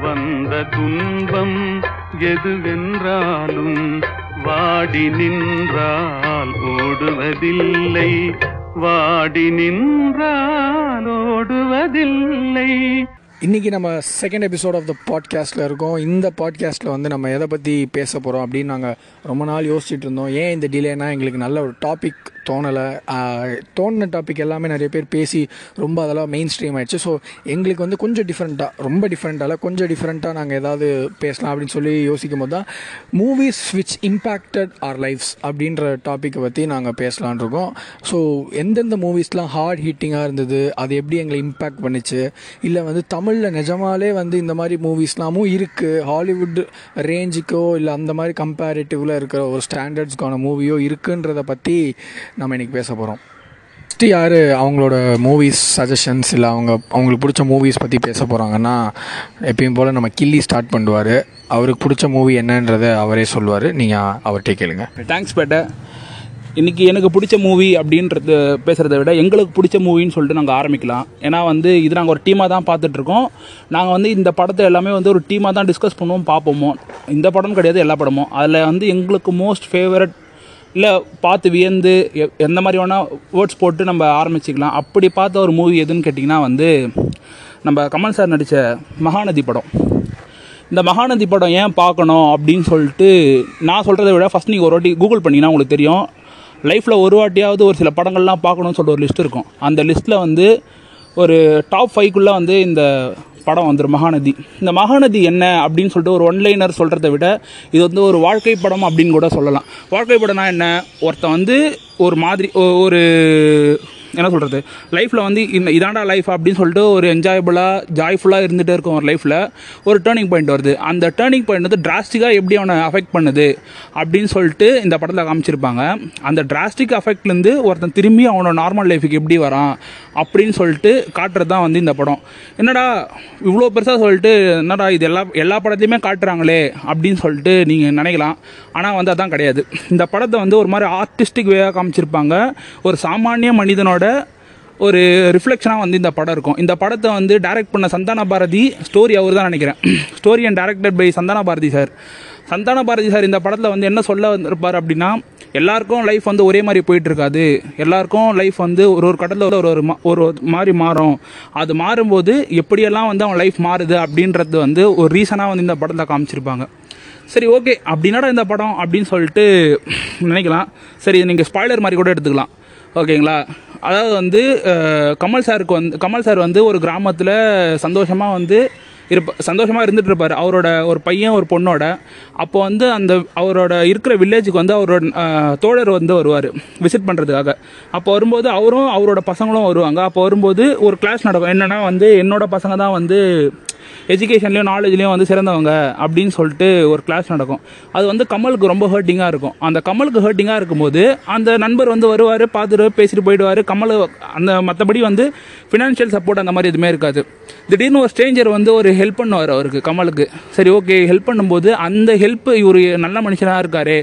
வந்த துன்பம் எதுவென்றாலும் வாடி நின்றால் ஓடுவதில்லை. வாடி நின்றால் ஓடுவதில்லை. இன்றைக்கி நம்ம செகண்ட் எபிசோட் ஆஃப் த பாட்காஸ்ட்டில் இருக்கோம். இந்த பாட்காஸ்ட்டில் வந்து நம்ம எதை பற்றி பேச போகிறோம் அப்படின்னு நாங்கள் ரொம்ப நாள் யோசிச்சுட்டு இருந்தோம். ஏன் இந்த டிலேனா எங்களுக்கு நல்ல ஒரு டாபிக் தோணலை. தோணின டாபிக் எல்லாமே நிறைய பேர் பேசி ரொம்ப அதெல்லாம் மெயின் ஸ்ட்ரீம் ஆயிடுச்சு. ஸோ எங்களுக்கு வந்து கொஞ்சம் டிஃப்ரெண்ட்டாக ரொம்ப டிஃப்ரெண்ட்டாக கொஞ்சம் டிஃப்ரெண்ட்டாக நாங்கள் ஏதாவது பேசலாம் அப்படின்னு சொல்லி யோசிக்கும் போது தான் movies which impacted our lives அப்படின்ற டாப்பிக்கை பற்றி நாங்கள் பேசலான் இருக்கோம். ஸோ எந்தெந்த மூவிஸ்லாம் ஹார்ட் ஹிட்டிங்காக இருந்தது அது எப்படி எங்களை இம்பேக்ட் பண்ணிச்சு இல்லை வந்து தமிழ் தமிழில் நிஜமாலே வந்து இந்த மாதிரி மூவிஸ்லாமும் இருக்குது ஹாலிவுட் ரேஞ்சுக்கோ இல்லை அந்த மாதிரி கம்பேரிட்டிவில் இருக்கிற ஒரு ஸ்டாண்டர்ட்ஸ்க்கான மூவியோ இருக்குன்றதை பற்றி நம்ம இன்றைக்கி பேச போகிறோம் ஃபஸ்ட்டு யார் அவங்களோட மூவிஸ் சஜஷன்ஸ் இல்லை அவங்க அவங்களுக்கு பிடிச்ச மூவிஸ் பற்றி பேச போகிறாங்கன்னா எப்பயும் போல் நம்ம கில்லி ஸ்டார்ட் பண்ணுவார். அவருக்கு பிடிச்ச மூவி என்னன்றதை அவரே சொல்லுவார். நீங்கள் அவர்கிட்ட கேளுங்க. தேங்க்ஸ் பேட்டை இன்றைக்கி எனக்கு பிடிச்ச மூவி அப்படின்றது பேசுகிறத விட எங்களுக்கு பிடிச்ச மூவின்னு சொல்லிட்டு நாங்கள் ஆரம்பிக்கலாம். ஏன்னா வந்து இது நாங்கள் ஒரு டீமாக தான் பார்த்துட்ருக்கோம். நாங்கள் வந்து இந்த படத்தை எல்லாமே வந்து ஒரு டீமாக தான் டிஸ்கஸ் பண்ணுவோம் பார்ப்போமோ. இந்த படம் கிடையாது எல்லா படமும். அதில் வந்து எங்களுக்கு மோஸ்ட் ஃபேவரட் இல்லை பார்த்து வியந்து எ- எந்த மாதிரி வேணால் வேர்ட்ஸ் போட்டு நம்ம ஆரம்பிச்சிக்கலாம். அப்படி பார்த்த ஒரு மூவி எதுன்னு கேட்டிங்கன்னா வந்து நம்ம கமல் சார் நடித்த மகாநதி படம். இந்த மகாநதி படம் ஏன் பார்க்கணும் அப்படின்னு சொல்லிட்டு நான் சொல்கிறத விட ஃபஸ்ட் நீங்கள் ஒரு வாட்டி கூகுள் பண்ணிங்கன்னா உங்களுக்கு தெரியும். லைஃப்பில் ஒரு வாட்டியாவது ஒரு சில படங்கள்லாம் பார்க்கணும்னு சொல்லிட்டு ஒரு லிஸ்ட் இருக்கும். அந்த லிஸ்ட்டில் வந்து ஒரு டாப் ஃபைவ்க்குள்ளே வந்து இந்த படம் வந்துடும் மகாநதி. இந்த மகாநதி என்ன அப்படின்னு சொல்லிட்டு ஒரு ஒன்லைனர் சொல்கிறத விட இது வந்து ஒரு வாழ்க்கை படம் அப்படின்னு கூட சொல்லலாம். வாழ்க்கை படம்னா என்ன? ஒருத்தன் வந்து ஒரு மாதிரி ஒரு என்ன சொல்கிறது லைஃப்பில் வந்து இந்த இதாண்டா லைஃப் அப்படின்னு சொல்லிட்டு ஒரு என்ஜாயபுளாக ஜாய்ஃபுல்லாக இருந்துகிட்டே இருக்கும் ஒரு லைஃப்பில் ஒரு டேர்னிங் பாயிண்ட் வருது. அந்த டேர்னிங் பாயிண்ட் வந்து டிராஸ்டிக்காக எப்படி அவனை அஃபெக்ட் பண்ணுது அப்படின்னு சொல்லிட்டு இந்த படத்தில் காமிச்சிருப்பாங்க. அந்த டிராஸ்டிக் அஃபெக்ட்லேருந்து ஒருத்தன் திரும்பி அவனோட நார்மல் லைஃபுக்கு எப்படி வரான்? அப்படின்னு சொல்லிட்டு காட்டுறது தான் வந்து இந்த படம். என்னடா இவ்வளோ பெருசாக சொல்லிட்டு என்னடா இது எல்லா எல்லா படத்தையுமே காட்டுறாங்களே அப்படின்னு சொல்லிட்டு நீங்கள் நினைக்கலாம். ஆனால் வந்து அதான் கிடையாது. இந்த படத்தை வந்து ஒரு மாதிரி ஆர்டிஸ்டிக் வேவாக காமிச்சிருப்பாங்க. ஒரு சாமானிய மனிதனோட ஒரு ரிஃப்ளெக்ஷனாக வந்து இந்த படம் இருக்கும். இந்த படத்தை வந்து டைரக்ட் பண்ண சந்தான பாரதி ஸ்டோரி அவர் தான் நினைக்கிறேன். Story and directed by Santhana Bharathi sir Santhana Bharathi sir இந்த படத்தில் வந்து என்ன சொல்ல வந்திருப்பார் அப்படின்னா எல்லாருக்கும் லைஃப் வந்து ஒரே மாதிரி போயிட்டு இருக்காது எல்லாருக்கும் லைஃப் வந்து ஒரு ஒரு கடலில் ஒரு ஒரு மா- ஒரு மாதிரி மாறும். அது மாறும்போது எப்படியெல்லாம் வந்து அவன் லைஃப் மாறுது அப்படின்றது வந்து ஒரு ரீசனாக வந்து இந்த படத்தில் காமிச்சிருப்பாங்க. சரி ஓகே அப்படின்னாடா இந்த படம் அப்படின்னு சொல்லிட்டு நினைக்கலாம். சரி நீங்கள் ஸ்பாய்லர் மாதிரி கூட எடுத்துக்கலாம். ஓகேங்களா? அதாவது வந்து கமல் சாருக்கு வந்து கமல் சார் வந்து ஒரு கிராமத்தில் சந்தோஷமாக வந்து இருப்ப சந்தோஷமாக இருந்துட்டு இருப்பார் அவரோட ஒரு பையன் ஒரு பொண்ணோட. அப்போ வந்து அந்த அவரோட இருக்கிற வில்லேஜுக்கு வந்து அவரோட தோழர் வந்து வருவார் விசிட் பண்ணுறதுக்காக அப்போ வரும்போது அவரும் அவரோட பசங்களும் வருவாங்க. அப்போ வரும்போது ஒரு கிளாஸ் நடக்கும். என்னென்னா வந்து என்னோட பசங்க தான் வந்து எஜுகேஷன்லேயும் நாலேஜ்லேயும் வந்து சிறந்தவங்க அப்படின்னு சொல்லிட்டு ஒரு கிளாஸ் நடக்கும். அது வந்து கமலுக்கு ரொம்ப ஹர்ட்டிங்காக இருக்கும். அந்த கமலுக்கு ஹர்ட்டிங்காக இருக்கும்போது அந்த நண்பர் வந்து வருவார் பார்த்துட்டு பேசிட்டு போயிடுவார். கமல் அந்த மற்றபடி வந்து ஃபினான்ஷியல் சப்போர்ட் அந்த மாதிரி எதுவுமே இருக்காது. திடீர்னு ஒரு ஸ்ட்ரேஞ்சர் வந்து ஒரு ஹெல்ப் பண்ணுவார் அவருக்கு கமலுக்கு. சரி ஓகே ஹெல்ப் பண்ணும்போது அந்த ஹெல்ப் இவர் நல்ல மனுஷனாக இருக்காரு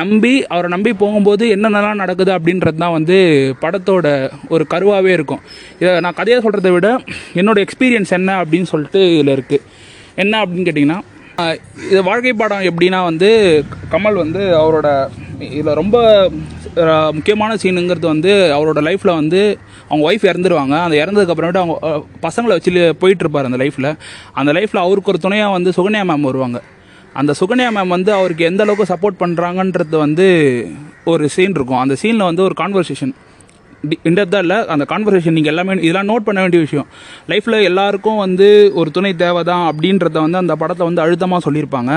நம்பி அவரை நம்பி போகும்போது என்னென்னலாம் நடக்குது அப்படின்றது தான் வந்து படத்தோட ஒரு கருவாகவே இருக்கும். இதை நான் கதையை சொல்கிறத விட என்னோடய எக்ஸ்பீரியன்ஸ் என்ன அப்படின்னு சொல்லிட்டு இதில் இருக்குது என்ன அப்படின்னு கேட்டிங்கன்னா இது வாழ்க்கை பாடம் எப்படின்னா வந்து கமல் வந்து அவரோட இதில் ரொம்ப முக்கியமான சீனுங்கிறது வந்து அவரோட லைஃப்பில் வந்து அவங்க ஒய்ஃப் இறந்துருவாங்க. அந்த இறந்ததுக்கப்புறமேட்டு அவங்க பசங்களை வச்சு போயிட்டுருப்பார் அந்த லைஃப்பில் அந்த லைஃப்பில் அவருக்கு ஒரு துணையாக வந்து சுகன்யா மேம் வருவாங்க. அந்த சுகன்யா மேம் வந்து அவருக்கு எந்த அளவுக்கு சப்போர்ட் பண்ணுறாங்கன்றது வந்து ஒரு சீன் இருக்கும். அந்த சீனில் வந்து ஒரு கான்வர்சேஷன் இன்டெப்த்தாக இல்லை அந்த கான்வர்சேஷன் நீங்கள் எல்லாமே இதெல்லாம் நோட் பண்ண வேண்டிய விஷயம். லைஃப்பில் எல்லாருக்கும் வந்து ஒரு துணை தேவை தான் அப்படின்றத வந்து அந்த படத்தை வந்து அழுத்தமாக சொல்லியிருப்பாங்க.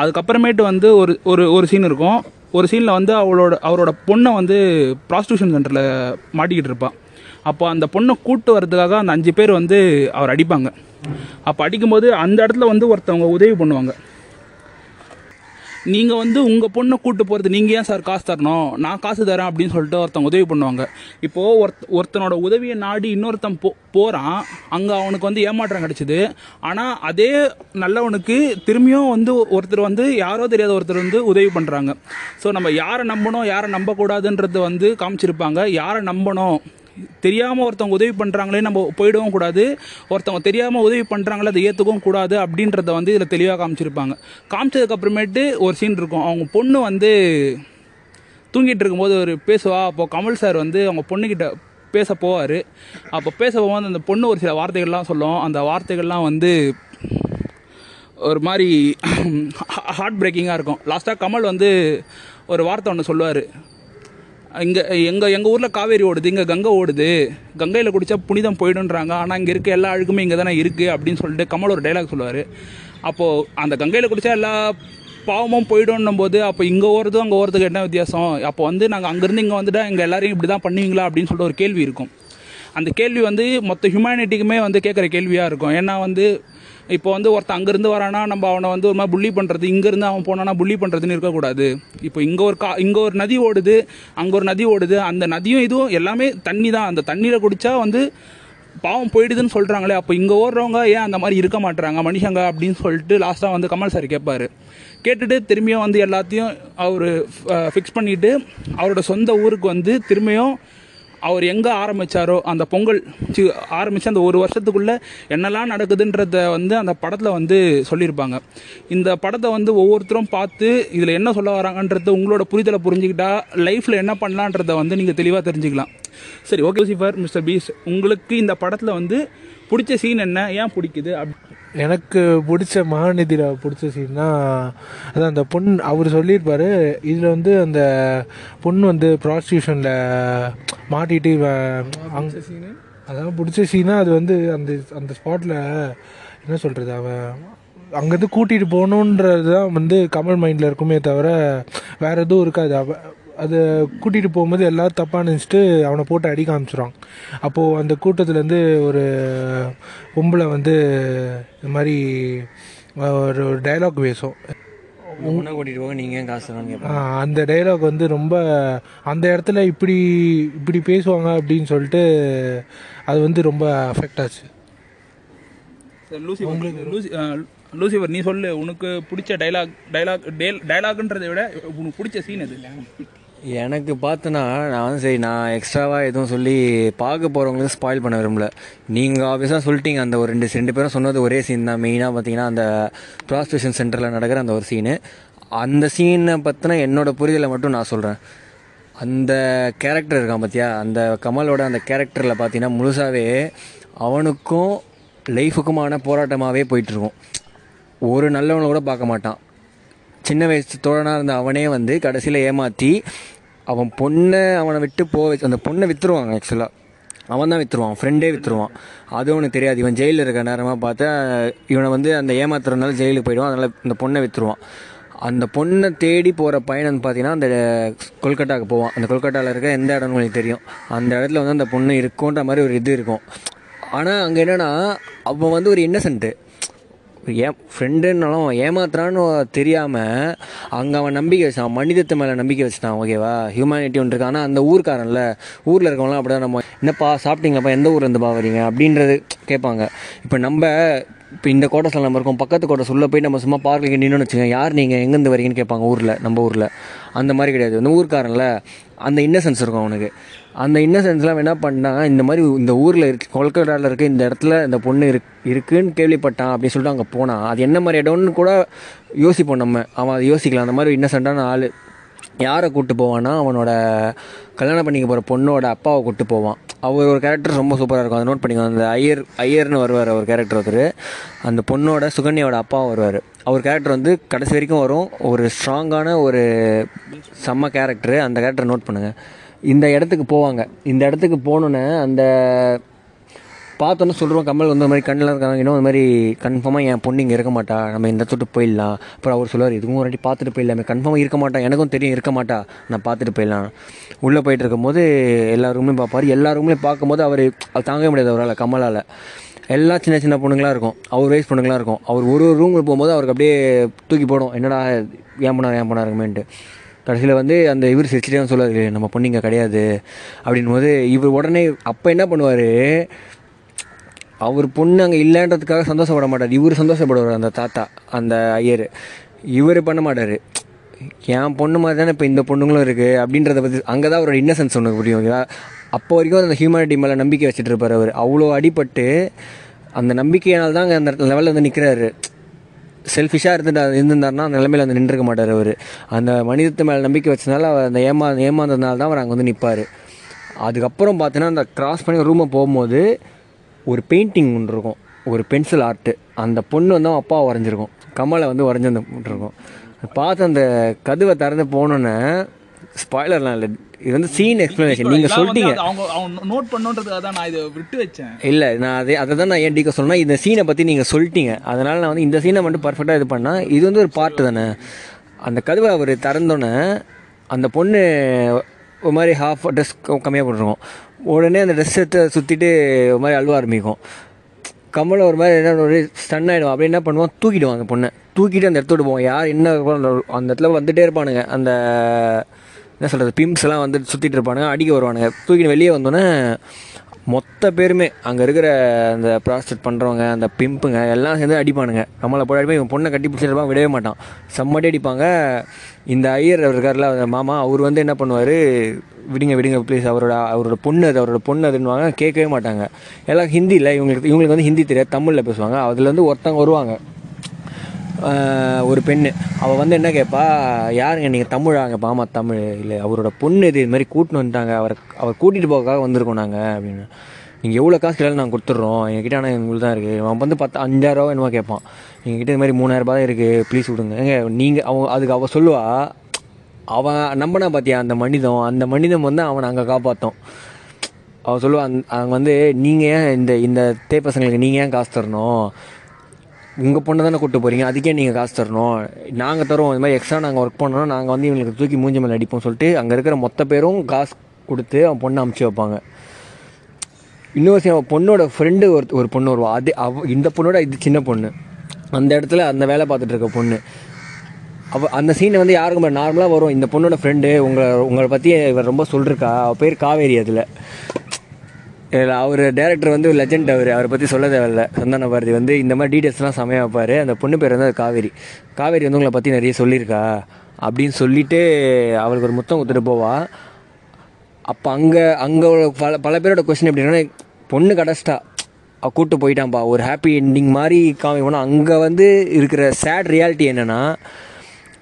அதுக்கப்புறமேட்டு வந்து ஒரு ஒரு ஒரு சீன் இருக்கும். ஒரு சீனில் வந்து அவளோட அவரோட பொண்ணை வந்து ப்ராஸ்டியூஷன் சென்டரில் மாட்டிக்கிட்டு இருப்பாள் அப்போ அந்த பொண்ணை கூட்டு வர்றதுக்காக அந்த அஞ்சு பேர் வந்து அவர் அடிப்பாங்க. அப்போ அடிக்கும்போது அந்த இடத்துல வந்து ஒருத்தவங்க உதவி பண்ணுவாங்க. நீங்கள் வந்து உங்கள் பொண்ணை கூப்பிட்டு போகிறது நீங்கள் ஏன் சார் காசு தரணும்? நான் காசு தரேன் அப்படின்னு சொல்லிட்டு ஒருத்தவங்க உதவி பண்ணுவாங்க. இப்போது ஒருத்த ஒருத்தனோட உதவியை நாடி இன்னொருத்தன் போ போகிறான் அங்கே அவனுக்கு வந்து ஏமாற்றம் கிடச்சிது. ஆனால் அதே நல்லவனுக்கு திரும்பியும் வந்து ஒருத்தர் வந்து யாரோ தெரியாத ஒருத்தர் வந்து உதவி பண்ணுறாங்க ஸோ நம்ம யாரை நம்பணும் யாரை நம்பக்கூடாதுன்றது வந்து காமிச்சிருப்பாங்க. யாரை நம்பணும்? தெரியாமல் ஒருத்தவங்க உதவி பண்ணுறாங்களே நம்ம போயிடவும் கூடாது. ஒருத்தவங்க தெரியாமல் உதவி பண்ணுறாங்களே அதை ஏற்றுக்கவும் கூடாது அப்படின்றத வந்து இதில் தெளிவாக காமிச்சிருப்பாங்க. காமிச்சதுக்கப்புறமேட்டு ஒரு சீன் இருக்கும். அவங்க பொண்ணு வந்து தூங்கிட்டு இருக்கும்போது ஒரு பேசுவா. அப்போது கமல் சார் வந்து அவங்க பொண்ணுக்கிட்ட பேச போவார். அப்போ பேச போகும்போது அந்த பொண்ணு ஒரு சில வார்த்தைகள்லாம் சொல்லும். அந்த வார்த்தைகள்லாம் வந்து ஒரு மாதிரி ஹார்ட் பிரேக்கிங்காக இருக்கும். லாஸ்ட்டாக கமல் வந்து ஒரு வார்த்தை ஒன்று சொல்லுவார். இங்கே எங்கள் எங்கள் ஊரில் காவேரி ஓடுது இங்கே கங்கை ஓடுது. கங்கையில் குடித்தா புனிதம் போயிடுன்றாங்க ஆனால் இங்கே இருக்க எல்லா அழுக்குமே இங்கே தானே இருக்குது அப்படின்னு சொல்லிட்டு கமல் ஒரு டைலாக் சொல்லுவார். அப்போது அந்த கங்கையில் குடித்தா எல்லா பாவமும் போயிடும்னும் போது அப்போ இங்கே ஓடுறதும் அங்கே ஓடுறதுக்கு என்ன வித்தியாசம்? அப்போ வந்து நாங்கள் அங்கேருந்து இங்கே வந்துட்டால் எங்கள் எல்லாரையும் இப்படி தான் பண்ணுவீங்களா அப்படின்னு சொல்லிட்டு ஒரு கேள்வி இருக்கும். அந்த கேள்வி வந்து மொத்த ஹியூமனிட்டிக்குமே வந்து கேட்குற கேள்வியாக இருக்கும். ஏன்னா வந்து இப்போ வந்து ஒருத்தன் அங்கேருந்து வரானா நம்ம அவனை வந்து ஒரு மாதிரி புள்ளி பண்ணுறது இங்கேருந்து அவன் போனானா புள்ளி பண்ணுறதுன்னு இருக்கக்கூடாது. இப்போ இங்கே ஒரு கா இங்கே ஒரு நதி ஓடுது அங்கே ஒரு நதி ஓடுது அந்த நதியும் இதுவும் எல்லாமே தண்ணி தான் அந்த தண்ணியில் குடித்தா வந்து பாவம் போயிடுதுன்னு சொல்கிறாங்களே அப்போ இங்கே ஓடுறவங்க ஏன் அந்த மாதிரி இருக்க மாட்டுறாங்க மனுஷங்க அப்படின்னு சொல்லிட்டு லாஸ்ட்டாக வந்து கமல் சார் கேட்பார் கேட்டுட்டு திரும்பியும் வந்து எல்லாத்தையும் அவர் ஃபிக்ஸ் பண்ணிவிட்டு அவரோட சொந்த ஊருக்கு வந்து திரும்பியும் அவர் எங்கே ஆரம்பித்தாரோ அந்த பொங்கல் சி ஆரம்பித்து அந்த ஒரு வருஷத்துக்குள்ளே என்னெல்லாம் நடக்குதுன்றத வந்து அந்த படத்தில் வந்து சொல்லியிருப்பாங்க. இந்த படத்தை வந்து ஒவ்வொருத்தரும் பார்த்து இதில் என்ன சொல்ல வராங்கன்றது உங்களோட புரிதலை புரிஞ்சுக்கிட்டா லைஃப்பில் என்ன பண்ணலான்றதை வந்து நீங்கள் தெளிவாக தெரிஞ்சுக்கலாம். சரி ஓகே சிஃபர் மிஸ்டர் பீஸ் உங்களுக்கு இந்த படத்தில் வந்து பிடிச்ச சீன் என்ன? ஏன் பிடிக்குது? அப் எனக்கு பிடிச்ச மகாநிதியில் பிடிச்ச சீன்னா அதான் அந்த பொண்ணு அவர் சொல்லியிருப்பாரு இதில் வந்து அந்த பொண்ணு வந்து ப்ராஸ்டியூஷனில் மாட்டிட்டு இவன் அங் அதான் பிடிச்ச சீனா அது வந்து அந்த அந்த ஸ்பாட்டில் என்ன சொல்கிறது அவன் அங்கேருந்து கூட்டிகிட்டு போகணுன்றது தான் வந்து கமல் மைண்டில் இருக்குமே தவிர வேறு எதுவும் இருக்காது. அவ அதை கூட்டிகிட்டு போகும்போது எல்லாரும் தப்பாக நினச்சிட்டு அவனை போட்டு அடிக்க ஆரம்பிச்சிடுவாங்க அப்போது அந்த கூட்டத்துலேருந்து ஒரு பொம்பளை வந்து இந்த மாதிரி ஒரு டைலாக் பேசும். உன்னை கூட்டிட்டு போக நீங்க ஏன் காசு அந்த டைலாக் வந்து ரொம்ப அந்த இடத்துல இப்படி இப்படி பேசுவாங்க அப்படின்னு சொல்லிட்டு அது வந்து ரொம்ப அஃபெக்ட் ஆச்சு. லூசி லூசி அஹ், லூசிஃபர் நீ சொல்லு உனக்கு பிடிச்ச டைலாக் டைலாக் டைலாக்ன்றதை விட உனக்கு பிடிச்ச சீன் எது? எனக்கு பார்த்தனா நான் வந்து சரி நான் எக்ஸ்ட்ராவாக எதுவும் சொல்லி பார்க்க போகிறவங்களுக்கு ஸ்பாயில் பண்ண விரும்பல. நீங்கள் ஆப்வியஸாக சொல்லிட்டீங்க அந்த ஒரு ரெண்டு ரெண்டு பேரும் சொன்னது ஒரே சீன் தான். மெயினாக பார்த்தீங்கன்னா அந்த ப்ராஸ்டியூஷன் சென்டரில் நடக்கிற அந்த ஒரு சீனு அந்த சீனை பற்றின என்னோட புரிதலை மட்டும் நான் சொல்கிறேன் அந்த கேரக்டர் இருக்கான் பார்த்தியா அந்த கமலோட அந்த கேரக்டரில் பார்த்தீங்கன்னா முழுசாவே அவனுக்கும் லைஃபுக்குமான போராட்டமாகவே போயிட்டுருக்கும் ஒரு நல்லவனை கூட பார்க்க மாட்டான். சின்ன வயசு தோழனாக இருந்த அவனே வந்து கடைசியில் ஏமாற்றி அவன் பொண்ணை அவனை விட்டு போக அந்த பொண்ணை விற்றுருவாங்க ஆக்சுவலாக அவன் தான் விற்றுருவான் ஃப்ரெண்டே விற்றுருவான் அதுவும் உனக்கு தெரியாது. இவன் ஜெயிலில் இருக்க நேரமாக பார்த்தா இவனை வந்து அந்த ஏமாத்துறதுனால ஜெயிலுக்கு போயிடுவான். அதனால் இந்த பொண்ணை விற்றுருவான் அந்த பொண்ணை தேடி போகிற பயணம் பார்த்தீங்கன்னா அந்த கொல்கட்டாவுக்கு போவான். அந்த கொல்கட்டாவில் இருக்க எந்த இடம்னு உங்களுக்கு தெரியும். அந்த இடத்துல வந்து அந்த பொண்ணு இருக்குன்ற மாதிரி ஒரு இது இருக்கும். ஆனால் அங்கே என்னென்னா அவன் வந்து ஒரு இன்னசென்ட்டு ஏ ஃப்ரெண்டுன்னாலும் ஏமாத்துறான்னு தெரியாமல் அங்கே அவன் நம்பிக்கை வச்சான் மனிதத்து மேலே நம்பிக்கை வச்சுட்டான் ஓகேவா ஹியூமனிட்டி ஒன்று இருக்கு. ஆனால் அந்த ஊருக்காரன்ல ஊரில் இருக்கவங்களாம் அப்படிதான் நம்ம என்னப்பா சாப்பிட்டீங்களாப்பா? எந்த ஊர்லேருந்து வரீங்க அப்படின்றது கேட்பாங்க. இப்போ நம்ம இப்போ இந்த கோட்டஸில் நம்ம இருக்கோம் பக்கத்து கோட்டஸ் உள்ளே போய் நம்ம சும்மா பார்க்கில் நின்றுன்னு வச்சுக்கோங்க யார் நீங்கள் எங்கேருந்து வரீங்கன்னு கேட்பாங்க ஊரில் நம்ம ஊரில். அந்த மாதிரி கிடையாது. இந்த ஊருக்காரன்ல அந்த இன்னசென்ஸ் இருக்கும் அவனுக்கு. அந்த இன்னசென்ஸ்லாம் என்ன பண்ணால் இந்த மாதிரி இந்த ஊரில் இருக்கு கொல்கட்டாவில் இருக்க இந்த இடத்துல இந்த பொண்ணு இரு இருக்குன்னு கேள்விப்பட்டான் அப்படின்னு சொல்லிட்டு அங்கே போனான் அது என்ன மாதிரி இடம்னு கூட யோசிப்போம் நம்ம. அவன் அதை யோசிக்கலாம். அந்த மாதிரி இன்னசென்ட்டான ஆள். யாரை கூப்பிட்டு போவான்னா அவனோட கல்யாணம் பண்ணிக்க போகிற பொண்ணோட அப்பாவை கூப்பிட்டு போவான். அவர் ஒரு கேரக்டர் ரொம்ப சூப்பராக இருக்கும். அதை நோட் பண்ணிக்கோங்க. அந்த ஐயர் ஐயர்னு வருவார் அவர் கேரக்டர் ஒருத்தர் அந்த பொண்ணோட சுகன்யாவோட அப்பா வருவார். அவர் கேரக்டர் வந்து கடைசி வரைக்கும் வரும். ஒரு ஸ்ட்ராங்கான ஒரு செம்ம கேரக்டரு அந்த கேரக்டரை நோட் பண்ணுங்கள் இந்த இடத்துக்கு போவாங்க. இந்த இடத்துக்கு போனோன்னே அந்த பார்த்தோன்னே சொல்கிறோம் கமல் வந்து மாதிரி கண்ணில் இருக்காங்க. இன்னும் இந்த மாதிரி கன்ஃபார்மாக என் பொண்ணு இங்கே இருக்க மாட்டா. நம்ம இந்த தொட்டு போயிடலாம். அப்புறம் அவர் சொல்லுவார் இதுவும் ஒரு வாட்டி பார்த்துட்டு போயிடலாமே. கன்ஃபார்மாக இருக்க மாட்டா. எனக்கும் தெரியும் இருக்க மாட்டா. நான் பார்த்துட்டு போயிடலாம். உள்ளே போயிட்டு இருக்கும்போது எல்லா ரூம்லையும் பார்ப்பார். எல்லா ரூம்லையும் பார்க்கும்போது அவர் அது தாங்கவே முடியாது அவரால் கமலால். எல்லா சின்ன சின்ன பொண்ணுங்களாக இருக்கும். அவர் வயசு பொண்ணுங்களாக இருக்கும். அவர் ஒரு ஒரு ரூமுக்கு போகும்போது அவருக்கு அப்படியே தூக்கி போடும். என்னடா ஏன் பண்ணார் ஏன் பண்ணார் கடைசியில் வந்து அந்த இவர் சிரிச்சிட்டே சொல்லுவார் நம்ம பொண்ணு இங்கே கிடையாது. அப்படின் போது இவர் உடனே அப்போ என்ன பண்ணுவார்? அவர் பொண்ணு அங்கே இல்லைன்றதுக்காக சந்தோஷப்பட மாட்டார். இவர் சந்தோஷப்படுவார் அந்த தாத்தா அந்த ஐயர். இவர் பண்ண மாட்டார். என் பொண்ணு மாதிரி தானே இப்போ இந்த பொண்ணுங்களும் இருக்குது அப்படின்றத பற்றி அங்கே தான் அவரோட இன்னசென்ஸ் ஒன்று புரியும் ஓகேவா? அப்போ வரைக்கும் அந்த ஹியூமனிட்டி மேலே நம்பிக்கை வச்சுட்டு இருப்பார் அவர். அவ்வளோ அடிபட்டு அந்த நம்பிக்கையினால் தான் அந்த லெவலில் வந்து நிற்கிறாரு செல்ஃபிஷாக இருந்துட்டு இருந்திருந்தாருன்னா அந்த நிலைமையில் வந்து நின்றுக்க மாட்டார் அவர். அந்த மனிதத்து மேலே நம்பிக்கை வச்சனால அவர் அந்த ஏமா ஏமாந்ததுனால தான் அவர் அங்கே வந்து நிற்பார் அதுக்கப்புறம் பார்த்தீங்கன்னா அந்த கிராஸ் பண்ணி ரூமை போகும்போது ஒரு பெயிண்டிங் ஒன்று இருக்கும். ஒரு பென்சில் ஆர்ட்டு அந்த பொண்ணு வந்து அவன் அப்பா வரைஞ்சிருக்கும். கமலை வந்து வரைஞ்சி அந்த இருக்கும் பார்த்து அந்த கதவை திறந்து போனோன்னே ஸ்பாய்லர்லாம் இல்லை. இது வந்து சீன் எக்ஸ்ப்ளனேஷன் நீங்கள் சொல்லிட்டீங்க அவங்க அவங்க நோட் பண்ணுன்றதுக்காக தான் நான் இதை விட்டு வச்சேன். இல்லை நான் அதே அதை தான் நான் ஏன் டீக்க சொன்னா இந்த சீனை பற்றி நீங்கள் சொல்லிட்டீங்க அதனால் நான் வந்து இந்த சீனை மட்டும் பர்ஃபெக்டாக இது பண்ணால் இது வந்து ஒரு பார்ட்டு தானே. அந்த கதவை அவர் திறந்தோன்னே அந்த பொண்ணு ஒரு மாதிரி ஹாஃப் ட்ரெஸ் கம்மியாக போட்டிருக்கோம். உடனே அந்த ட்ரெஸ் எடுத்து சுற்றிட்டு ஒரு மாதிரி அழுவ ஆரம்பிக்கும். கமலை ஒரு மாதிரி என்ன ஒரு ஸ்டன் ஆகிடும் அப்படி என்ன பண்ணுவான்? தூக்கிடுவான் அந்த பொண்ணை. தூக்கிட்டு அந்த இடத்தோட போவான் யார் என்ன அந்த இடத்துல வந்துட்டே இருப்பானுங்க. அந்த என்ன சொல்கிறது பிம்ஸ்லாம் எல்லாம் வந்து சுற்றிட்டு இருப்பானுங்க அடிக்க வருவானுங்க. தூக்கிட்டு வெளியே வந்தோன்னே மொத்த பேருமே அங்கே இருக்கிற அந்த ப்ராஸ்டேட் பண்ணுறவங்க அந்த பிம்புங்க எல்லாம் சேர்ந்து அடிப்பானுங்க. நம்மளை போய் அடிப்பா இவன் பொண்ணை கட்டி பிடிச்சிருப்பான் விடவே மாட்டான். செம்மடி அடிப்பாங்க. இந்த ஐயர் இருக்கார்ல மாமா அவர் வந்து என்ன பண்ணுவார் விடுங்க விடுங்க ப்ளீஸ் அவரோட அவரோட பொண்ணு அது அவரோட பொண்ணு அதுன்னுவாங்க கேட்கவே மாட்டாங்க. எல்லாம் ஹிந்தியில் இவங்களுக்கு இவங்களுக்கு வந்து ஹிந்தி தெரியாது தமிழில் பேசுவாங்க. அதில் வந்து ஒருத்தவங்க வருவாங்க. ஒரு பெண்ணு. அவள் வந்து என்ன கேட்பா யாருங்க நீங்கள் தமிழாங்க பாமா தமிழ். இல்லை அவரோட பொண்ணு இது இது மாதிரி கூட்டின்னு வந்துட்டாங்க. அவர் அவர் கூட்டிகிட்டு போகக்காக வந்திருக்கோம் நாங்கள் அப்படின்னு. நீங்கள் எவ்வளோ காசு கேட்டாலும் நாங்கள் கொடுத்துட்றோம். எங்ககிட்ட ஆனால் எங்களுக்கு தான் இருக்குது அவன் வந்து பத்து அஞ்சாயிரரூவா என்னமோ கேட்பான் எங்ககிட்ட இது மாதிரி மூணாயிரரூபா தான் இருக்குது ப்ளீஸ் விடுங்க. ஏங்க நீங்கள் அவன் அதுக்கு அவள் சொல்லுவா அவன் நம்பினா பார்த்தியா அந்த மனிதம் அந்த மனிதம் வந்து அவனை அங்கே காப்பாற்றோம் அவன் சொல்லுவான் அந்த- அவங்க வந்து நீங்கள் ஏன் இந்த இந்த தே பசங்களுக்கு நீங்கள் ஏன் காசு தரணும்? உங்கள் பொண்ணை தானே கூப்பிட்டு போகிறீங்க அதுக்கே நீங்கள் காசு தரணும். நாங்கள் தரோம் இந்த மாதிரி எக்ஸ்ட்ரா நாங்கள் ஒர்க் பண்ணோம்னா நாங்கள் வந்து இவங்களுக்கு தூக்கி மூஞ்சி மேலே அடிப்போம் சொல்லிட்டு அங்கே இருக்கிற மொத்த பேரும் காசு கொடுத்து அவன் பொண்ணை அமுச்சு வைப்பாங்க. இன்னொரு விஷயம் அவன் பொண்ணோட ஃப்ரெண்டு ஒரு ஒரு பொண்ணு வருவா. அது அவ இந்த பொண்ணோட இது சின்ன பொண்ணு. அந்த இடத்துல அந்த வேலை பார்த்துட்டு இருக்க பொண்ணு. அவ அந்த சீனை வந்து யாருக்கும் நார்மலாக வரும். இந்த பொண்ணோட ஃப்ரெண்டு உங்களை உங்களை பற்றி இவர் ரொம்ப சொல்லிருக்கா. அவள் பேர் காவேரி அதில். அவர் டேரக்டர் வந்து லெஜெண்ட் அவர். அவரை பற்றி சொல்ல தேவையில்ல. சந்தான பாரதி வந்து இந்த மாதிரி டீட்டெயில்ஸ்லாம் செமையாக வைப்பார். அந்த பொண்ணு பேர் வந்து காவேரி. காவேரி வந்து உங்களை பற்றி நிறைய சொல்லியிருக்கா? அப்படின்னு சொல்லிட்டு அவளுக்கு ஒரு முத்தம் கொடுத்துட்டு போவா. அப்போ அங்கே அங்கே பல பல பேரோட கொஸ்டின் எப்படின்னா பொண்ணு கடைசிட்டா அவ கூட்டு போயிட்டான்ப்பா ஒரு ஹாப்பி என்டிங் மாதிரி காமிக்கணும் அங்கே வந்து இருக்கிற சேட் ரியாலிட்டி என்னென்னா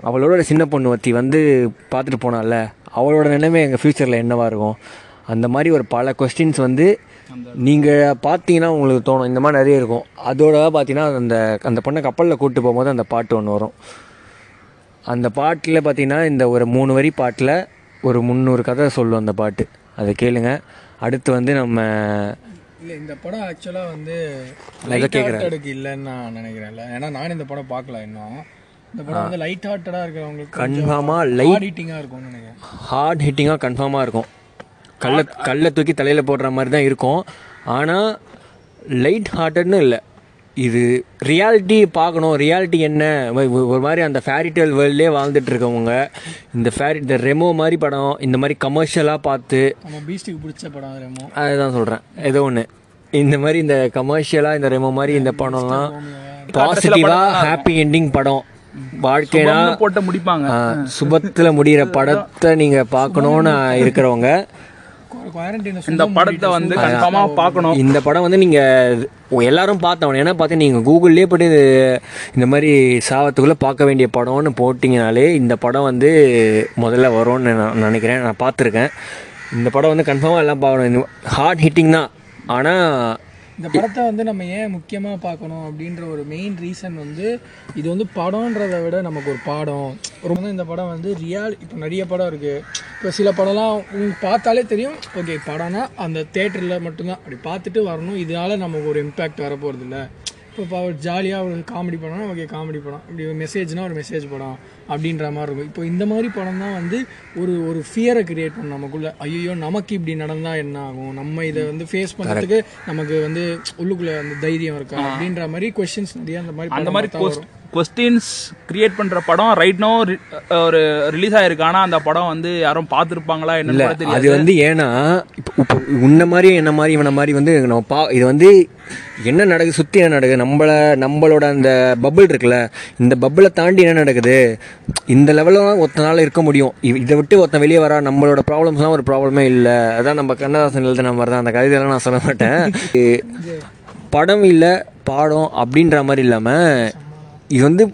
அவளோட சின்ன பொண்ணு ஒத்தி வந்து பார்த்துட்டு போனால அவளோட நிலைமை எங்கள் ஃப்யூச்சரில் என்னவாக இருக்கும்? அந்த மாதிரி ஒரு பல கொஸ்டின்ஸ் வந்து நீங்கள் பார்த்தீங்கன்னா உங்களுக்கு தோணும். இந்த மாதிரி நிறைய இருக்கும். அதோட பார்த்தீங்கன்னா அந்த அந்த பொண்ணை கப்பலில் கூப்பிட்டு போகும்போது அந்த பாட்டு ஒன்று வரும். அந்த பாட்டில் பார்த்தீங்கன்னா இந்த ஒரு மூணு வரி பாட்டில் ஒரு முந்நூறு கதை சொல்லும் அந்த பாட்டு. அதை கேளுங்க. அடுத்து வந்து நம்ம இல்லை இந்த படம் ஆக்சுவலாக வந்து நான். ஹார்ட்டடுக்கு இல்லைன்னு நான் நினைக்கிறேன்ல. ஏன்னா நானும் இந்த படம் பார்க்கல இன்னும். இந்த படம் வந்து லைட் ஹார்ட்டடாக இருக்கிறவங்களுக்கு கன்ஃபார்மாக லைட் ஹீட்டிங்காக இருக்கும்னு நினைக்கிறேன். ஹார்ட் ஹிட்டிங்காக கன்ஃபார்மாக இருக்கும். கல்லை கல்லை தூக்கி தலையில் போடுற மாதிரி தான் இருக்கும். ஆனால் லைட் ஹார்ட்டட்னு இல்லை. இது ரியாலிட்டி பார்க்கணும். ரியாலிட்டி என்ன? ஒரு மாதிரி அந்த ஃபேரிடேல் வேர்ல்ட்லேயே வாழ்ந்துட்டு இருக்கவங்க இந்த ஃபேரி இந்த ரெமோ மாதிரி படம் இந்த மாதிரி கமர்ஷியலாக பார்த்து நம்ம பீஸ்ட்டுக்கு பிடிச்ச படம் அது ரெமோ அதுதான் சொல்கிறேன் ஏதோ ஒன்று இந்த மாதிரி இந்த கமர்ஷியலாக இந்த ரெமோ மாதிரி இந்த படம்லாம் பாசிட்டிவாக ஹாப்பி எண்டிங் படம் வாழ்க்கைனா போட்டு முடிப்பாங்க. சுபத்தில் முடிகிற படத்தை நீங்கள் பார்க்கணுன்னு இருக்கிறவங்க இந்த படத்தை வந்து கன்ஃபார்மா பார்க்கணும். இந்த படம் வந்து நீங்கள் எல்லாரும் பார்த்தவன் ஏன்னா பார்த்து நீங்கள் கூகுள்லேயே போய்ட்டு இது இந்த மாதிரி சாவத்துக்குள்ளே பார்க்க வேண்டிய படம்னு போட்டிங்கனாலே இந்த படம் வந்து முதல்ல வரும்னு நான் நினைக்கிறேன். நான் பார்த்துருக்கேன். இந்த படம் வந்து கன்ஃபார்மாக எல்லாம் பார்க்கணும். ஹார்ட் ஹிட்டிங் தான். ஆனால் இந்த படத்தை வந்து நம்ம ஏன் முக்கியமாக பார்க்கணும் அப்படின்ற ஒரு மெயின் ரீசன் வந்து இது வந்து படம்ன்றதை விட நமக்கு ஒரு பாடம். ரொம்ப இந்த படம் வந்து ரியால் இப்போ நிறைய படம் இருக்குது இப்போ சில படம்லாம் உங்களுக்கு பார்த்தாலே தெரியும். ஓகே படம்னா அந்த தேட்டரில் மட்டும்தான். அப்படி பார்த்துட்டு வரணும். இதனால நமக்கு ஒரு இம்பேக்ட் வரப்போகிறது இல்லை இப்போ அவர் ஜாலியாக ஒரு காமெடி படம் ஓகே காமெடி படம். இப்படி ஒரு மெசேஜ்னா ஒரு மெசேஜ் படம் அப்படின்ற மாதிரி இருக்கும். இப்போ இந்த மாதிரி படம் தான் வந்து ஒரு ஒரு ஃபியரை கிரியேட் பண்ணும் நமக்குள்ள. ஐயோ நமக்கு இப்படி நடந்தால் என்ன ஆகும்? நம்ம இதை வந்து ஃபேஸ் பண்ணுறதுக்கு நமக்கு வந்து உள்ளுக்குள்ள அந்த தைரியம் இருக்கா? அப்படின்ற மாதிரி கொஸ்டின்ஸ் நிறைய அந்த மாதிரி அந்த மாதிரி. கொஸ்டின்ஸ் கிரியேட் பண்ற படம் ரைட் நோ ஒரு ரிலீஸ் ஆயிருக்கு. ஆனா அந்த படம் வந்து யாரும் பார்த்துருப்பாங்களா கூட அது வந்து ஏன்னா இப்போ உன்ன மாதிரி என்ன மாதிரி இவன மாதிரி வந்து நம்ம பா இது வந்து என்ன நடக்குது சுற்றி என்ன நடக்குது நம்மள நம்மளோட அந்த பபிள் இருக்குல்ல இந்த பப்பிளை தாண்டி என்ன நடக்குது இந்த லெவலில் ஒருத்தனால இருக்க முடியும். இதை விட்டு ஒருத்தன் வெளியே வரா நம்மளோட ப்ராப்ளம்ஸ்லாம் ஒரு ப்ராப்ளமே இல்லை. அதான் நம்ம கண்ணதாசன் எழுதின மாதிரி தான் அந்த கவிதையெல்லாம் நான் சொல்ல மாட்டேன். படம் இல்லை பாடம் அப்படின்ற மாதிரி இல்லாமல் இது வந்து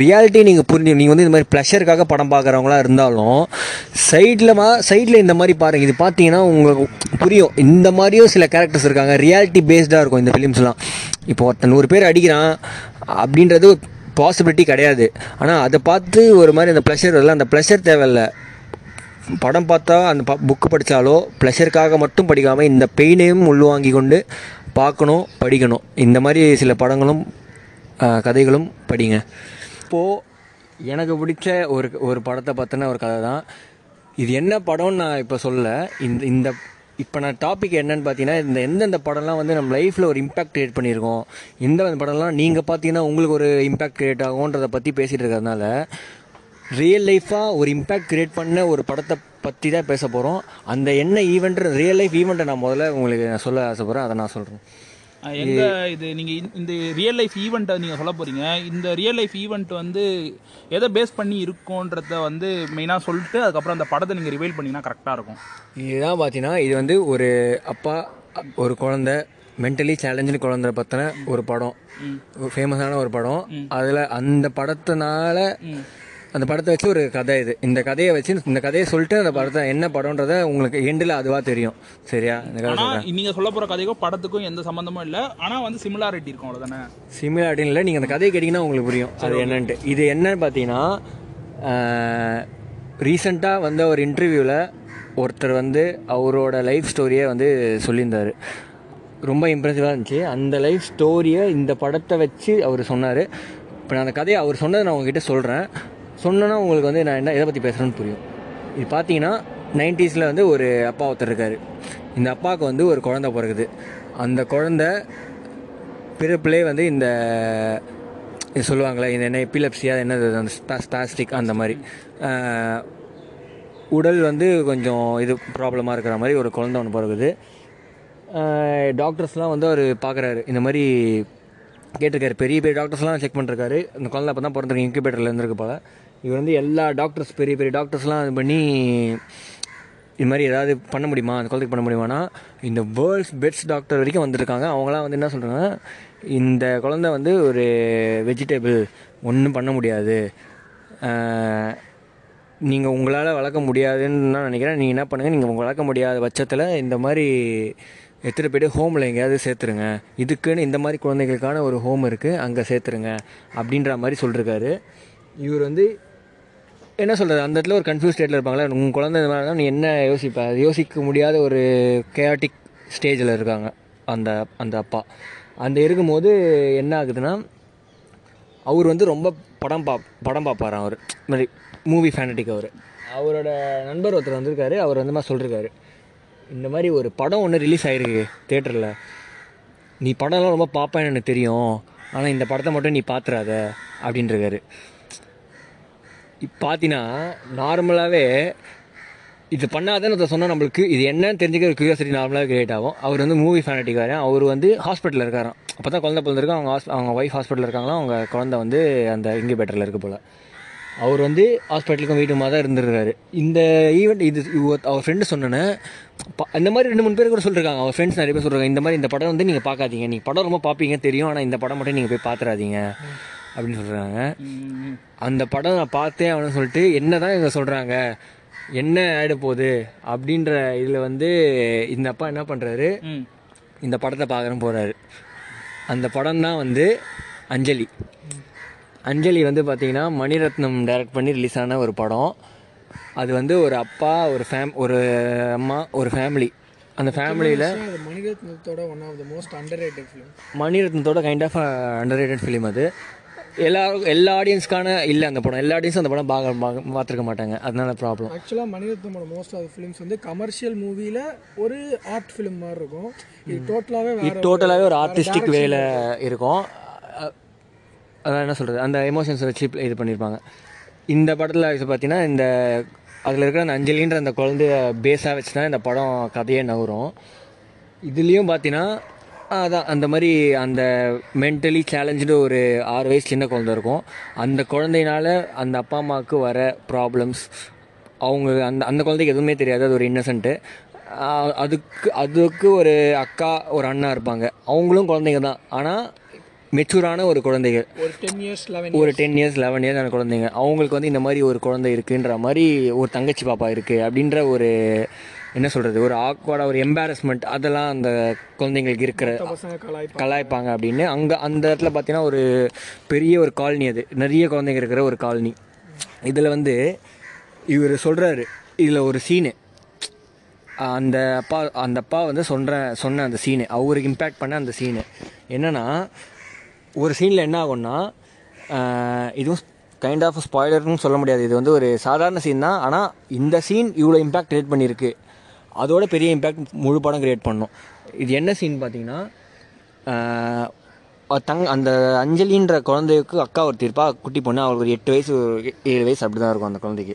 ரியாலிட்டி நீங்கள் புரிஞ்சு நீங்கள் வந்து இந்த மாதிரி ப்ளஷருக்காக படம் பார்க்குறவங்களா இருந்தாலும் சைடில் மா சைடில் இந்த மாதிரி பாருங்கள் இது பார்த்தீங்கன்னா உங்களுக்கு புரியும். இந்த மாதிரியும் சில கேரக்டர்ஸ் இருக்காங்க. ரியாலிட்டி பேஸ்டாக இருக்கும் இந்த ஃபிலிம்ஸ்லாம் இப்போ ஒருத்தன் நூறு பேர் அடிக்கிறான் அப்படின்றது பாசிபிலிட்டி கிடையாது. ஆனால் அதை பார்த்து ஒரு மாதிரி அந்த ப்ளஷர் வரல. அந்த ப்ளஷர் தேவையில்ல. படம் பார்த்தா அந்த ப புக்கு படித்தாலோ ப்ளஷருக்காக மட்டும் படிக்காமல் இந்த பெயினையும் உள்வாங்கி கொண்டு பார்க்கணும் படிக்கணும். இந்த மாதிரி சில படங்களும் கதைகளும் படிங்க. இப்போது எனக்கு பிடிச்ச ஒரு ஒரு படத்தை பற்றின ஒரு கதை தான். இது என்ன படம்னு நான் இப்போ சொல்ல. இந்த இந்த இப்போ நான் டாபிக் என்னன்னு பார்த்தீங்கன்னா இந்த எந்தெந்த படம்லாம் வந்து நம்ம லைஃப்பில் ஒரு இம்பாக்ட் கிரியேட் பண்ணியிருக்கோம். எந்த படம்லாம் நீங்கள் பார்த்தீங்கன்னா உங்களுக்கு ஒரு இம்பாக்ட் க்ரியேட் ஆகும்ன்றதை பற்றி பேசிகிட்டு இருக்கிறதுனால ரியல் லைஃப்பாக ஒரு இம்பேக்ட் க்ரியேட் பண்ண ஒரு படத்தை பற்றி தான் பேச போகிறோம் அந்த என்ன ஈவெண்ட் ரியல் லைஃப் ஈவெண்ட்டை நான் முதல்ல உங்களுக்கு நான் சொல்ல ஆசைப்பட்றேன். அதை நான் சொல்கிறேன் எங்க இது? நீங்க இந்த- ரியல் லைஃப் ஈவெண்ட்டை நீங்க சொல்ல போறீங்க. இந்த ரியல் லைஃப் ஈவெண்ட் வந்து எதை பேஸ் பண்ணி இருக்கும்ன்றத வந்து மெயினா சொல்லிட்டு அதுக்கப்புறம் அந்த படத்தை நீங்க ரிவைல் பண்ணீங்கன்னா கரெக்டா இருக்கும். இதுதான் பார்த்தீங்கன்னா இது வந்து ஒரு அப்பா ஒரு குழந்தை மென்டலி சேலஞ்சு குழந்தை பற்றின ஒரு படம். ஒரு ஃபேமஸான ஒரு படம். அதில் அந்த படத்தினால அந்த படத்தை வச்சு ஒரு கதை இது. இந்த கதையை வச்சு இந்த கதையை சொல்லிட்டு அந்த படத்தை என்ன படம்ன்றத உங்களுக்கு எண்டில் அதுவாக தெரியும். சரியா? இந்த கதை சொல்கிறேன் நீங்க சொல்ல போற கதைக்கும் படத்துக்கும் எந்த சம்பந்தமும் இல்ல. ஆனா வந்து சிமிலாரிட்டி இருக்கும் அவ்வளவுதானே? சிமிலாரிட்டின்னு இல்லை. நீங்கள் அந்த கதையை கேட்டிங்கன்னா உங்களுக்கு புரியும். அது என்னன்ட்டு. இது என்னன்னு பார்த்தீங்கன்னா ரீசண்டாக வந்த ஒரு இன்டர்வியூவில் ஒருத்தர் வந்து அவரோட லைஃப் ஸ்டோரியை வந்து சொல்லியிருந்தார். ரொம்ப இம்ப்ரெசிவாக இருந்துச்சு. அந்த லைஃப் ஸ்டோரியை இந்த படத்தை வச்சு அவர் சொன்னார். இப்போ நான் அந்த கதையை அவர் சொன்னதை நான் உங்ககிட்ட சொல்கிறேன் சொன்னேன்னா உங்களுக்கு வந்து நான் என்ன எதை பற்றி பேசுகிறேன்னு புரியும். இது பார்த்தீங்கன்னா நைன்டிஸில் வந்து ஒரு அப்பா ஒருத்தர் இருக்கார். இந்த அப்பாவுக்கு வந்து ஒரு குழந்த பிறகுது அந்த குழந்த பிறப்புலேயே வந்து இந்த இது சொல்லுவாங்களே இந்த என்ன எப்பிலப்சியா என்னது அந்த ஸ்பாஸ்டிக் அந்த மாதிரி. உடல் வந்து கொஞ்சம் இது ப்ராப்ளமாக இருக்கிற மாதிரி ஒரு குழந்த ஒன்று பிறகுது டாக்டர்ஸ்லாம் வந்து அவர் பார்க்குறாரு இந்த மாதிரி கேட்டிருக்காரு. பெரிய பெரிய டாக்டர்ஸ்லாம் செக் பண்ணிருக்காரு. இந்த குழந்தை அப்போ தான் பிறந்திருக்கு இன்குபேட்டரில் இருந்திருக்கு போல். இவர் வந்து எல்லா டாக்டர்ஸ் பெரிய பெரிய டாக்டர்ஸ்லாம் இது பண்ணி இது மாதிரி ஏதாவது பண்ண முடியுமா? அந்த குழந்தைக்கு பண்ண முடியுமானா இந்த வேர்ல்ட்ஸ் பெஸ்ட் டாக்டர் வரைக்கும் வந்திருக்காங்க. அவங்களாம் வந்து என்ன சொல்கிறாங்க இந்த குழந்தை வந்து ஒரு வெஜிடபிள் ஒன்றும் பண்ண முடியாது. நீங்கள் உங்களால் வளர்க்க முடியாதுன்னு நான் நினைக்கிறேன். நீங்கள் என்ன பண்ணுங்கள் நீங்கள் வளர்க்க முடியாத பட்சத்தில் இந்த மாதிரி எத்தனை போய்ட்டு ஹோமில் எங்கேயாவது சேர்த்துருங்க. இதுக்குன்னு இந்த மாதிரி குழந்தைகளுக்கான ஒரு ஹோம் இருக்குது அங்கே சேர்த்துருங்க. அப்படின்ற மாதிரி சொல்லியிருக்காரு இவர் வந்து என்ன சொல்கிறது அந்த இடத்துல ஒரு கன்ஃபியூஸ் ஸ்டேட்டில் இருப்பாங்களே உங்கள் குழந்தை இந்த மாதிரி நீ என்ன யோசிப்ப? அது யோசிக்க முடியாத ஒரு கேட்டிக் ஸ்டேஜில் இருக்காங்க அந்த அந்த அப்பா. அந்த இருக்கும்போது என்ன ஆகுதுன்னா அவர் வந்து ரொம்ப படம் பா படம் பார்ப்பார் அவர். மாதிரி மூவி ஃபேனட்டிக் அவர். அவரோட நண்பர் ஒருத்தர் வந்திருக்காரு. அவர் வந்து மாதிரி சொல்லியிருக்காரு இந்த மாதிரி ஒரு படம் ஒன்று ரிலீஸ் ஆயிருக்கு தேட்டரில் நீ படம்லாம் ரொம்ப பார்ப்பேன்னு எனக்கு தெரியும். ஆனால் இந்த படத்தை மட்டும் நீ பார்த்துறாத அப்படின்ட்டுருக்காரு இப்போ பார்த்தீங்கன்னா நார்மலாகவே இது பண்ணாதேன்னு அதை சொன்னால் நம்மளுக்கு. இது என்னன்னு தெரிஞ்சுக்க ஒரு க்யூரியாசிட்டி நார்மலாக கிரியேட் ஆகும். அவர் வந்து மூவி ஃபேனட்டிக்காரு அவர் வந்து ஹாஸ்பிட்டலில் இருக்காராம். அப்போ தான் குழந்தை பிறந்திருக்கு அவங்க ஹாஸ் அவங்க ஒய்ஃப் ஹாஸ்பிட்டலில் இருக்காங்களா? அவங்க குழந்தை வந்து அந்த இன்குபேட்டரில் இருக்க போல். அவர் வந்து ஹாஸ்பிட்டலுக்கும் வீட்டுமா தான் இருந்திருக்காரு. இந்த ஈவெண்ட் இது அவர் ஃப்ரெண்டு சொன்னேன்னு இந்த மாதிரி ரெண்டு மூணு பேர் கூட சொல்லியிருக்காங்க அவர் ஃப்ரெண்ட்ஸ் நிறைய பேர் சொல்கிறாங்க இந்த மாதிரி இந்த படம் வந்து நீங்கள் பார்க்காதீங்க நீங்கள் படம் ரொம்ப பார்ப்பீங்க தெரியும். ஆனால் இந்த படம் மட்டும் நீங்கள் போய் பார்த்துறாதீங்க அப்படின்னு சொல்கிறாங்க அந்த படம் நான் பார்த்தேன் அவனு சொல்லிட்டு என்ன தான் இவங்க சொல்கிறாங்க என்ன ஆகிட போகுது அப்படின்ற இதில் வந்து இந்த அப்பா என்ன பண்ணுறாரு இந்த படத்தை பார்க்குறேன் போகிறாரு அந்த படம் தான் வந்து அஞ்சலி. அஞ்சலி வந்து பார்த்தீங்கன்னா மணிரத்னம் டைரக்ட் பண்ணி ரிலீஸ் ஆன ஒரு படம். அது வந்து ஒரு அப்பா ஒரு ஃபேம் ஒரு அம்மா ஒரு ஃபேமிலி அந்த ஃபேமிலியில் மணிரத்னத்தோட one of the most underrated film மணிரத்னத்தோட kind of underrated film அது. எல்லா எல்லா ஆடியன்ஸ்க்கான இல்லை அந்த படம். எல்லா ஆடியன்ஸும் அந்த படம் பார்க்க பார்த்துருக்க மாட்டாங்க. அதனால ப்ராப்ளம் ஆக்சுவலாக மணிரத்னமோட மோஸ்ட் ஆஃப் ஃபிலிம்ஸ் வந்து கமர்ஷியல் மூவியில் ஒரு ஆர்ட் ஃபிலிம் மாதிரி இருக்கும். இது டோட்டலாகவே இது டோட்டலாகவே ஒரு ஆர்டிஸ்டிக் வேல இருக்கும். அதான் என்ன சொல்கிறது அந்த எமோஷன்ஸை வச்சு இது பண்ணியிருப்பாங்க இந்த படத்தில் பார்த்தீங்கன்னா இந்த அதில் இருக்கிற அந்த அஞ்சலின்ற அந்த குழந்தைய பேஸாக வச்சு தான் இந்த படம் கதையே நகரும். இதுலேயும் பார்த்தீங்கன்னா அதான் அந்த மாதிரி அந்த மென்டலி சேலஞ்சு ஒரு ஆறு வயசு சின்ன குழந்தை இருக்கும். அந்த குழந்தையினால அந்த அப்பா அம்மாவுக்கு வர ப்ராப்ளம்ஸ் அவங்க அந்த அந்த குழந்தைக்கு எதுவுமே தெரியாது அது ஒரு இன்னசென்ட்டு அதுக்கு அதுக்கு ஒரு அக்கா ஒரு அண்ணா இருப்பாங்க. அவங்களும் குழந்தைங்க தான். ஆனால் மெச்சூரான ஒரு குழந்தைகள் ஒரு டென் இயர்ஸ் லெவன் ஒரு டென் இயர்ஸ் லெவன் இயர்ஸ் ஆன குழந்தைங்க. அவங்களுக்கு வந்து இந்த மாதிரி ஒரு குழந்தை இருக்குன்ற மாதிரி ஒரு தங்கச்சி பாப்பா இருக்குது அப்படின்ற ஒரு என்ன சொல்கிறது ஒரு ஆக்வர்டாக ஒரு எம்பாரஸ்மெண்ட் அதெல்லாம் அந்த குழந்தைங்களுக்கு இருக்கிற கலாய்ப்பாங்க. அப்படின்னு. அங்கே அந்த இடத்துல பார்த்தீங்கன்னா ஒரு பெரிய ஒரு காலனி அது. நிறைய குழந்தைங்க இருக்கிற ஒரு காலனி. இதில் வந்து இவர் சொல்கிறாரு இதில் ஒரு சீனு அந்த அப்பா அந்த அப்பா வந்து சொல்கிற சொன்ன அந்த சீனு அவருக்கு இம்பேக்ட் பண்ண அந்த சீனு என்னென்னா ஒரு சீனில் என்ன ஆகும்னா இதுவும் கைண்ட் ஆஃப் ஸ்பாய்லர்னு சொல்ல முடியாது. இது வந்து ஒரு சாதாரண சீன் தான். ஆனால் இந்த சீன் இவ்வளோ இம்பேக்ட் கிரியேட் பண்ணியிருக்கு. அதோட பெரிய இம்பேக்ட் முழு படம் கிரியேட் பண்ணும். இது என்ன சீன் பார்த்தீங்கன்னா தங் அந்த அஞ்சலின்ற குழந்தைக்கு அக்கா ஒருத்தி இருப்பா குட்டி பொண்ணு அவளுக்கு ஒரு எட்டு வயசு ஏழு வயசு அப்படி தான் இருக்கும் அந்த குழந்தைக்கு.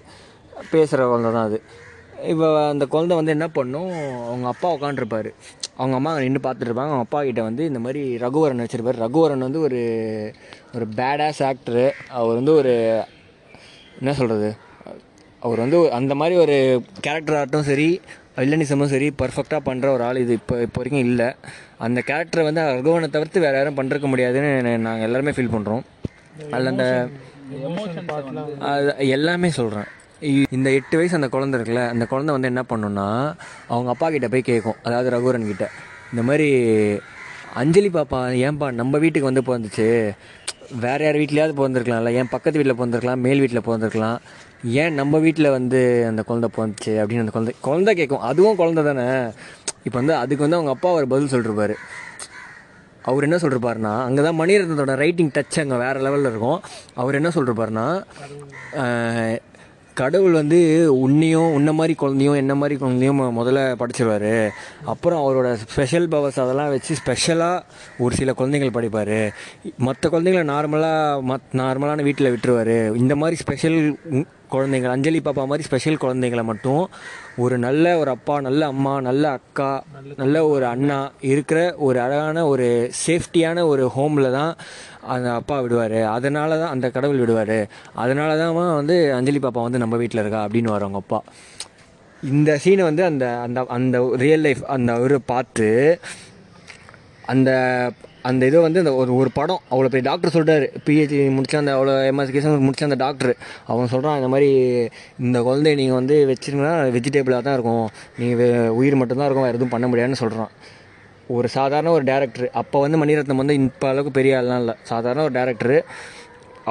பேசுகிற குழந்தை தான் அது. இப்போ அந்த குழந்தை வந்து என்ன பண்ணும் அவங்க அப்பா உட்காந்துருப்பாரு அவங்க அம்மா நின்று பார்த்துட்டு இருப்பாங்க அவங்க அப்பா கிட்ட வந்து இந்த மாதிரி ரகுவரன் வச்சிருப்பாரு ரகுவரன் வந்து ஒரு ஒரு பேடாஸ் ஆக்டரு அவர் வந்து ஒரு என்ன சொல்கிறது அவர் வந்து அந்த மாதிரி ஒரு கேரக்டர் ஆகட்டும் சரி வில்லனிசமும் சரி பர்ஃபெக்டாக பண்ணுற ஒரு ஆள் இது இப்போ இப்போ வரைக்கும் இல்லை. அந்த கேரக்டரை வந்து ரகுவனை தவிர்த்து வேறு யாரும் பண்ணிருக்க முடியாதுன்னு நாங்கள் எல்லாருமே ஃபீல் பண்ணுறோம் அதில் அந்த அது எல்லாமே சொல்கிறேன் இந்த எட்டு வயசு அந்த குழந்த இருக்குல்ல அந்த குழந்தை வந்து என்ன பண்ணுன்னா அவங்க அப்பா கிட்ட போய் கேட்கும் அதாவது ரகுவரன் கிட்ட. இந்த மாதிரி அஞ்சலி பாப்பா ஏன்பா நம்ம வீட்டுக்கு வந்து பிறந்துச்சு. வேறு யார் வீட்லயாவது பிறந்திருக்கலாம்ல ஏன் பக்கத்து வீட்டில் பிறந்திருக்கலாம் மேல் வீட்டில் பிறந்திருக்கலாம். ஏன் நம்ம வீட்டில் வந்து அந்த குழந்தை போச்சு அப்படின்னு அந்த குழந்தை குழந்தை கேட்கும் அதுவும் குழந்தை தானே. இப்போ வந்து அதுக்கு வந்து அவங்க அப்பா அவர் பதில் சொல்லிருப்பார். அவர் என்ன சொல்லிருப்பாருனா அங்கே தான் மணிரத்னத்தோட ரைட்டிங் டச் அங்கே வேறு லெவலில் இருக்கும். அவர் என்ன சொல்லிருப்பாருனா கடவுள் வந்து உன்னையும் உன்ன மாதிரி குழந்தையும் என்ன மாதிரி குழந்தையும் முதல்ல படிச்சிருவார். அப்புறம் அவரோட ஸ்பெஷல் பவர்ஸ் அதெல்லாம் வச்சு ஸ்பெஷலாக ஒரு சில குழந்தைகள் படிப்பார். மற்ற குழந்தைங்கள நார்மலாக மத் நார்மலான வீட்டில் விட்டுருவாரு. இந்த மாதிரி ஸ்பெஷல் குழந்தைங்க அஞ்சலி பாப்பா மாதிரி ஸ்பெஷல் குழந்தைங்களை மட்டும் ஒரு நல்ல ஒரு அப்பா நல்ல அம்மா நல்ல அக்கா நல்ல ஒரு அண்ணா இருக்கிற ஒரு அழகான ஒரு சேஃப்டியான ஒரு ஹோமில் தான் அந்த அப்பா விடுவார். அதனால தான் அந்த கடவுள் விடுவார். அதனால தான் வந்து அஞ்சலி பாப்பா வந்து நம்ம வீட்டில் இருக்கா அப்படின்னு வருவாங்க அப்பா. இந்த சீனை வந்து அந்த அந்த அந்த ரியல் லைஃப் அந்த அவரை பார்த்து அந்த அந்த இதை வந்து அந்த ஒரு ஒரு படம் அவ்வளோ பெரிய டாக்டர் சொல்கிறார் பிஹெச்டி முடிச்ச அந்த அவ்வளோ எம்எஸ்கேஷன் முடிச்ச அந்த டாக்டர் அவன் சொல்கிறான் இந்த மாதிரி இந்த குழந்தைய நீங்கள் வந்து வச்சிருங்கன்னா வெஜிடேபிளாக தான் இருக்கும். நீங்கள் உயிர் மட்டும்தான் இருக்கும் வேறு எதுவும் பண்ண முடியாதுன்னு சொல்கிறான் ஒரு சாதாரண ஒரு டேரக்டர் அப்போ வந்து மணிரத்னம் வந்து இப்போ அளவுக்கு பெரிய ஆள்லாம் இல்லை. சாதாரண ஒரு டேரக்டரு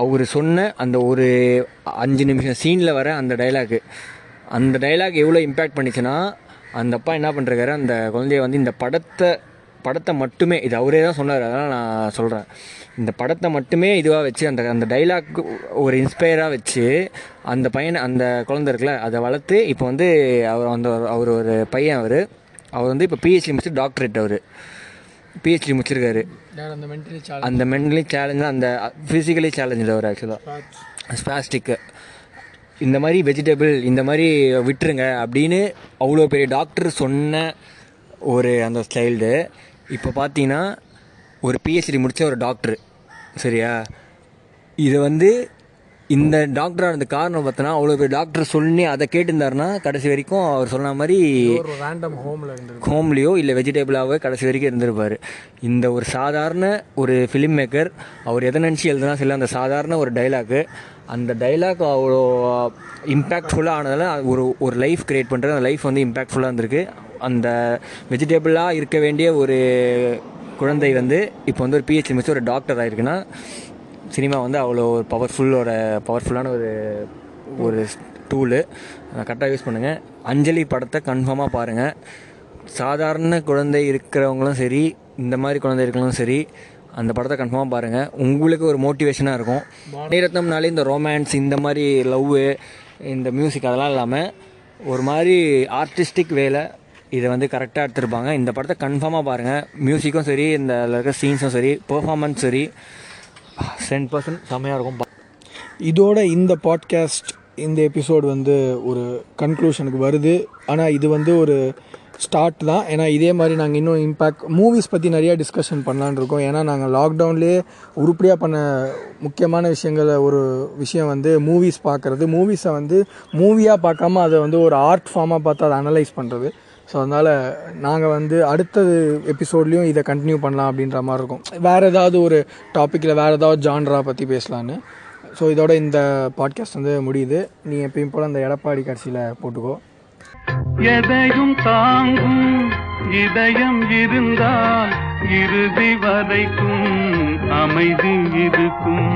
அவர் சொன்ன அந்த ஒரு அஞ்சு நிமிஷம் சீனில் வர அந்த டைலாக்கு அந்த டைலாக் எவ்வளோ இம்பேக்ட் பண்ணிச்சுன்னா அந்த அப்பா என்ன பண்ணுறாரு அந்த குழந்தைய வந்து இந்த படத்தை படத்தை மட்டுமே இது அவரே தான் சொன்னார் அதனால் நான் சொல்கிறேன் இந்த படத்தை மட்டுமே இதுவாக வச்சு அந்த அந்த டைலாக் ஒரு இன்ஸ்பயராக வச்சு அந்த பையனை அந்த குழந்தை இருக்குல்ல அதை வளர்த்து இப்போ வந்து அவர் அந்த அவர் ஒரு பையன் அவர். அவர் வந்து இப்போ பிஹெச்டி முடிச்சு டாக்டரேட் அவர். பிஹெச்டி முடிச்சிருக்காரு. அந்த மென்டலி அந்த மென்டலி சேலஞ்சு அந்த ஃபிசிக்கலி சேலஞ்சு அவர் ஆக்சுவலாக ஸ்பாஸ்டிக்கு இந்த மாதிரி வெஜிடபிள் இந்த மாதிரி விட்டுருங்க அப்படின்னு அவ்வளோ பெரிய டாக்டர் சொன்ன ஒரு அந்த ஸ்டைல்டு இப்போ பார்த்தீங்கன்னா ஒரு பிஹெச்டி முடித்த ஒரு டாக்டர் சரியா? இது வந்து இந்த டாக்டர் ஆனது காரணம் பார்த்தோன்னா அவ்வளோ பெரிய டாக்டர் சொல்லி அதை கேட்டிருந்தாருன்னா கடைசி வரைக்கும் அவர் சொன்ன மாதிரி ரேண்டம் ஹோமில் ஹோம்லேயோ இல்லை வெஜிடபிளாகவோ கடைசி வரைக்கும் இருந்திருப்பார். இந்த ஒரு சாதாரண ஒரு ஃபிலிம் மேக்கர் அவர் எதை நினச்சி எழுதுனா சில அந்த சாதாரண ஒரு டைலாக்கு அந்த டைலாக் அவ்வளோ இம்பேக்ட்ஃபுல்லாக ஆனதால ஒரு ஒரு லைஃப் கிரியேட் பண்ணுறது அந்த லைஃப் வந்து இம்பேக்ட்ஃபுல்லாக இருந்திருக்கு. அந்த வெஜிடபிளாக இருக்க வேண்டிய ஒரு குழந்தை வந்து இப்போ வந்து ஒரு பிஹெச்டி முடிச்சு ஒரு டாக்டர் ஆகிருக்குன்னா சினிமா வந்து அவ்வளோ ஒரு பவர்ஃபுல்லோட பவர்ஃபுல்லான ஒரு ஒரு டூலு கரெக்டாக யூஸ் பண்ணுங்கள் அஞ்சலி படத்தை கன்ஃபார்மாக பாருங்கள் சாதாரண குழந்தை இருக்கிறவங்களும் சரி இந்த மாதிரி குழந்தை இருக்கிறவங்களும் சரி அந்த படத்தை கன்ஃபார்மாக பாருங்கள் உங்களுக்கு ஒரு மோட்டிவேஷனாக இருக்கும். மணிரத்னம்னாலே இந்த ரொமான்ஸ் இந்த மாதிரி லவ்வு இந்த மியூசிக் அதெல்லாம் இல்லாமல் ஒரு மாதிரி ஆர்டிஸ்டிக் வேலை இதை வந்து கரெக்டாக எடுத்திருப்பாங்க. இந்த படத்தை கன்ஃபார்மாக பாருங்கள் மியூசிக்கும் சரி இந்த இருக்கிற சீன்ஸும் சரி பெர்ஃபார்மன்ஸ் சரி. சென்ட் பர்சன்ட் செம்மையாக இருக்கும். இதோட இந்த பாட்காஸ்ட் இந்த எபிசோடு வந்து ஒரு கன்க்ளூஷனுக்கு வருது. ஆனால் இது வந்து ஒரு ஸ்டார்ட் தான். ஏன்னா இதே மாதிரி நாங்கள் இன்னும் இம்பேக்ட் மூவிஸ் பற்றி நிறையா டிஸ்கஷன் பண்ணலான்னு இருக்கோம். ஏன்னா நாங்கள் லாக்டவுன்லேயே உருப்படியாக பண்ண முக்கியமான விஷயங்கள ஒரு விஷயம் வந்து மூவிஸ் பார்க்குறது. மூவிஸை வந்து மூவியாக பார்க்காம அதை வந்து ஒரு ஆர்ட் ஃபார்மாக பார்த்து அதை அனலைஸ் பண்ணுறது ஸோ அதனால் நாங்கள் வந்து அடுத்தது எபிசோட்லேயும் இதை கண்டினியூ பண்ணலாம் அப்படின்ற மாதிரி இருக்கும். வேறு ஏதாவது ஒரு டாப்பிக்கில் வேறு ஏதாவது ஜான்ரா பற்றி பேசலான்னு. ஸோ இதோட இந்த பாட்காஸ்ட் வந்து முடியுது. நீ எப்பயும் போல் அந்த எடப்பாடி கட்சியில் போட்டுக்கோ. எதையும் தாங்கும் இதயம் இருந்தால் இறுதி வரைக்கும் அமைதி இருக்கும்.